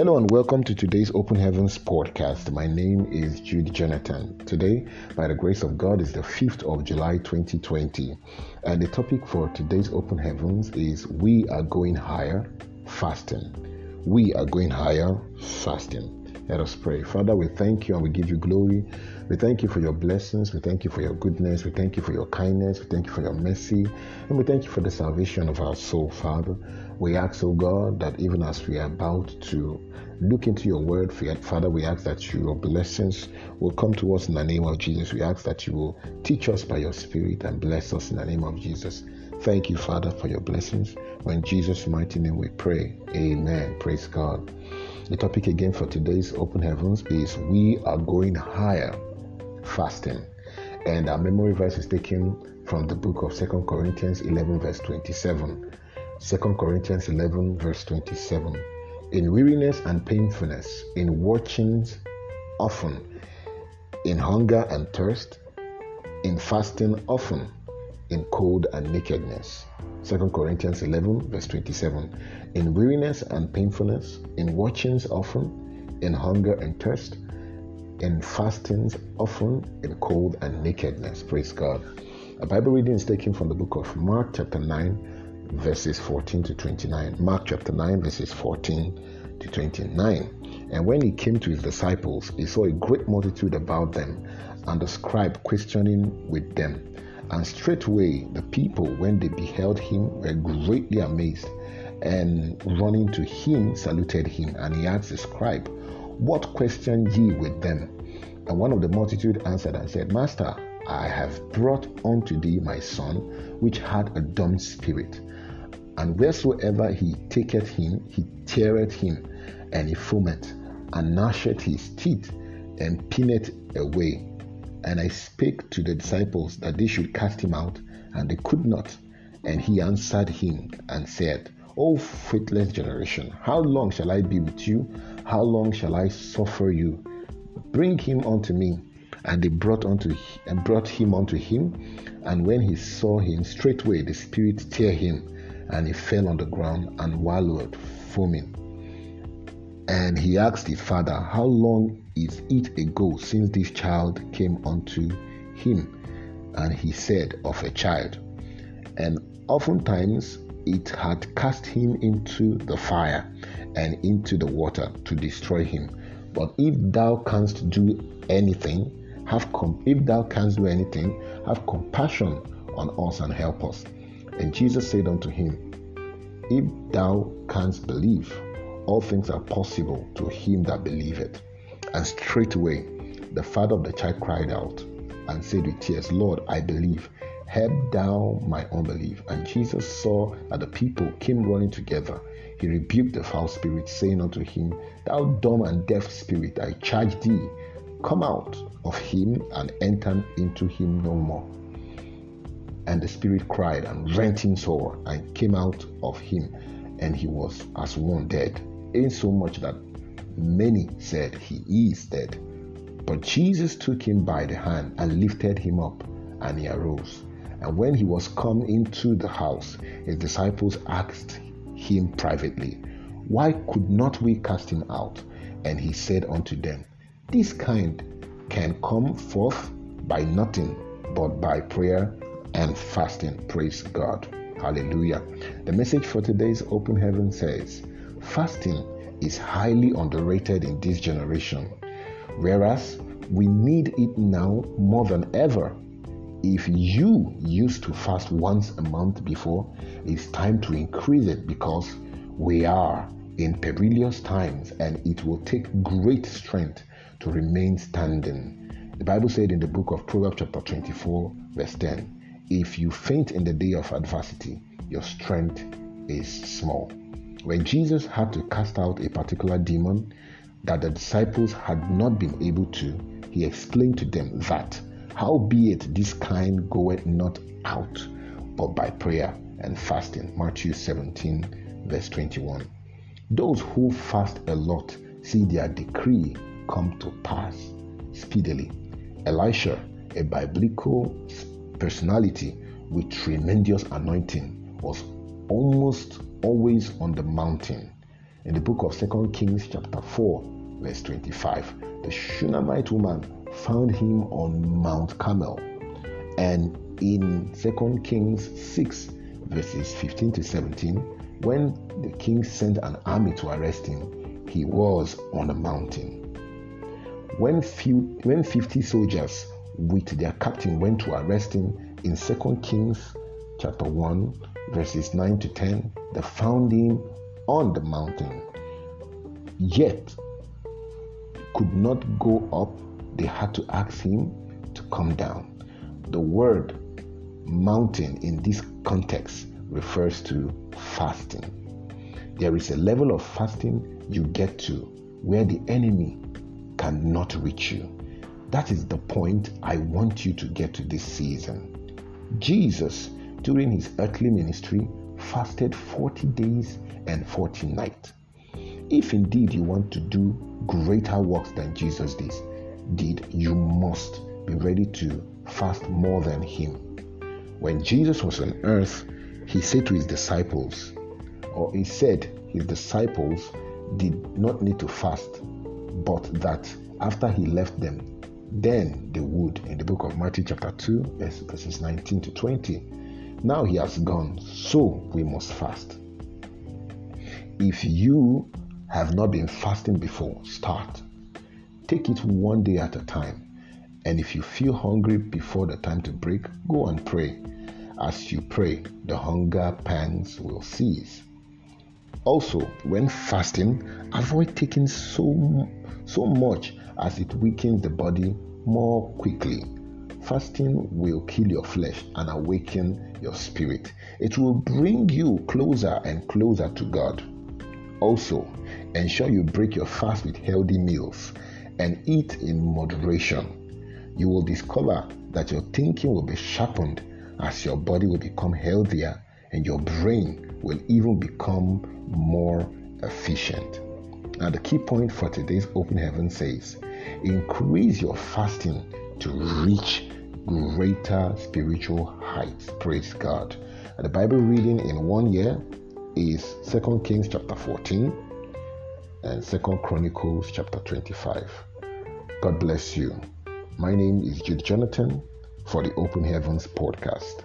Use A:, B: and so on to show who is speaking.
A: Hello and welcome to today's Open Heavens podcast. My name is Jude Jonathan. Today, by the grace of God, is the 5th of July 2020. And the topic for today's Open Heavens is We Are Going Higher Fasting. We are going higher fasting. Let us pray. Father, we thank you and we give you glory. We thank you for your blessings. We thank you for your goodness. We thank you for your kindness. We thank you for your mercy. And we thank you for the salvation of our soul, Father. We ask, oh God, that even as we are about to look into your word, Father, we ask that your blessings will come to us in the name of Jesus. We ask that you will teach us by your Spirit and bless us in the name of Jesus. Thank you, Father, for your blessings. In Jesus' mighty name we pray. Amen. Praise God. The topic again for today's Open Heavens is We Are Going Higher Fasting. And our memory verse is taken from the book of Second Corinthians 11, verse 27. 2 Corinthians 11, verse 27. In weariness and painfulness, in watchings often, in hunger and thirst, in fasting often, in cold and nakedness. 2 Corinthians 11, verse 27. In weariness and painfulness, in watchings often, in hunger and thirst, in fastings often, in cold and nakedness. Praise God. A Bible reading is taken from the book of Mark, chapter 9, verses 14 to 29. Mark, chapter 9, verses 14 to 29. And when he came to his disciples, he saw a great multitude about them, and the scribe questioning with them. And straightway the people, when they beheld him, were greatly amazed, and running to him, saluted him. And he asked the scribe, What question ye with them? And one of the multitude answered and said, Master, I have brought unto thee my son, which had a dumb spirit. And wheresoever he taketh him, he teareth him, and he foameth, and gnasheth his teeth, and pinneth away and I spake to the disciples that they should cast him out, and they could not. And he answered him and said, O faithless generation, how long shall I be with you? How long shall I suffer you? Bring him unto me. And they brought unto and brought him unto him. And when he saw him, straightway the spirit tear him, and he fell on the ground and wallowed, foaming. And he asked his father, How long is it a ago since this child came unto him? And he said, Of a child. And oftentimes it had cast him into the fire and into the water to destroy him. But if thou canst do anything, have com- if thou canst do anything, have compassion on us and help us. And Jesus said unto him, If thou canst believe, all things are possible to him that believeth. And straightway the father of the child cried out and said with tears, Lord, I believe. Help thou my unbelief. And Jesus saw that the people came running together. He rebuked the foul spirit, saying unto him, Thou dumb and deaf spirit, I charge thee, come out of him and enter into him no more. And the spirit cried and rent him sore and came out of him, and he was as one dead insomuch that many said, He is dead. But Jesus took him by the hand and lifted him up, and he arose. And when he was come into the house, his disciples asked him privately, Why could not we cast him out? And he said unto them, This kind can come forth by nothing but by prayer and fasting. Praise God. Hallelujah. The message for today's open heaven says, Fasting is highly underrated in this generation, whereas we need it now more than ever. If you used to fast once a month before, it's time to increase it because we are in perilous times and it will take great strength to remain standing. The Bible said in the book of Proverbs, chapter 24, verse 10 If you faint in the day of adversity, your strength is small. When Jesus had to cast out a particular demon that the disciples had not been able to, he explained to them that, howbeit this kind goeth not out but by prayer and fasting. Matthew 17, verse 21. Those who fast a lot see their decree come to pass speedily. Elisha, a biblical personality with tremendous anointing, was almost always on the mountain. In the book of Second Kings, chapter 4, verse 25, the Shunammite woman found him on Mount Carmel. And in Second Kings 6, verses 15 to 17, when the king sent an army to arrest him, he was on a mountain. When, few, when 50 soldiers with their captain went to arrest him in 2 Kings chapter 1, verses 9 to 10, they found him on the mountain. Yet could not go up, they had to ask him to come down. The word mountain in this context refers to fasting. There is a level of fasting you get to where the enemy cannot reach you. That is the point I want you to get to this season. Jesus, during his earthly ministry, fasted 40 days and 40 nights. If indeed you want to do greater works than Jesus did, you must be ready to fast more than him. When Jesus was on earth, he said to his disciples, or he said his disciples did not need to fast, but that after he left them, then they would. In the book of Matthew, chapter 2, verses 19 to 20. Now he has gone, so we must fast. If you have not been fasting before, start. Take it one day at a time. And if you feel hungry before the time to break, go and pray. As you pray, the hunger pangs will cease. Also, when fasting, avoid taking so, so much as it weakens the body more quickly. Fasting will kill your flesh and awaken your spirit. It will bring you closer and closer to God. Also, ensure you break your fast with healthy meals and eat in moderation. You will discover that your thinking will be sharpened as your body will become healthier and your brain will even become more efficient. Now, the key point for today's open heaven says increase your fasting to reach greater spiritual heights. Praise God. And the Bible reading in one year is Second Kings chapter 14 and Second Chronicles chapter 25. God bless you. My name is Jude Jonathan for the Open Heavens podcast.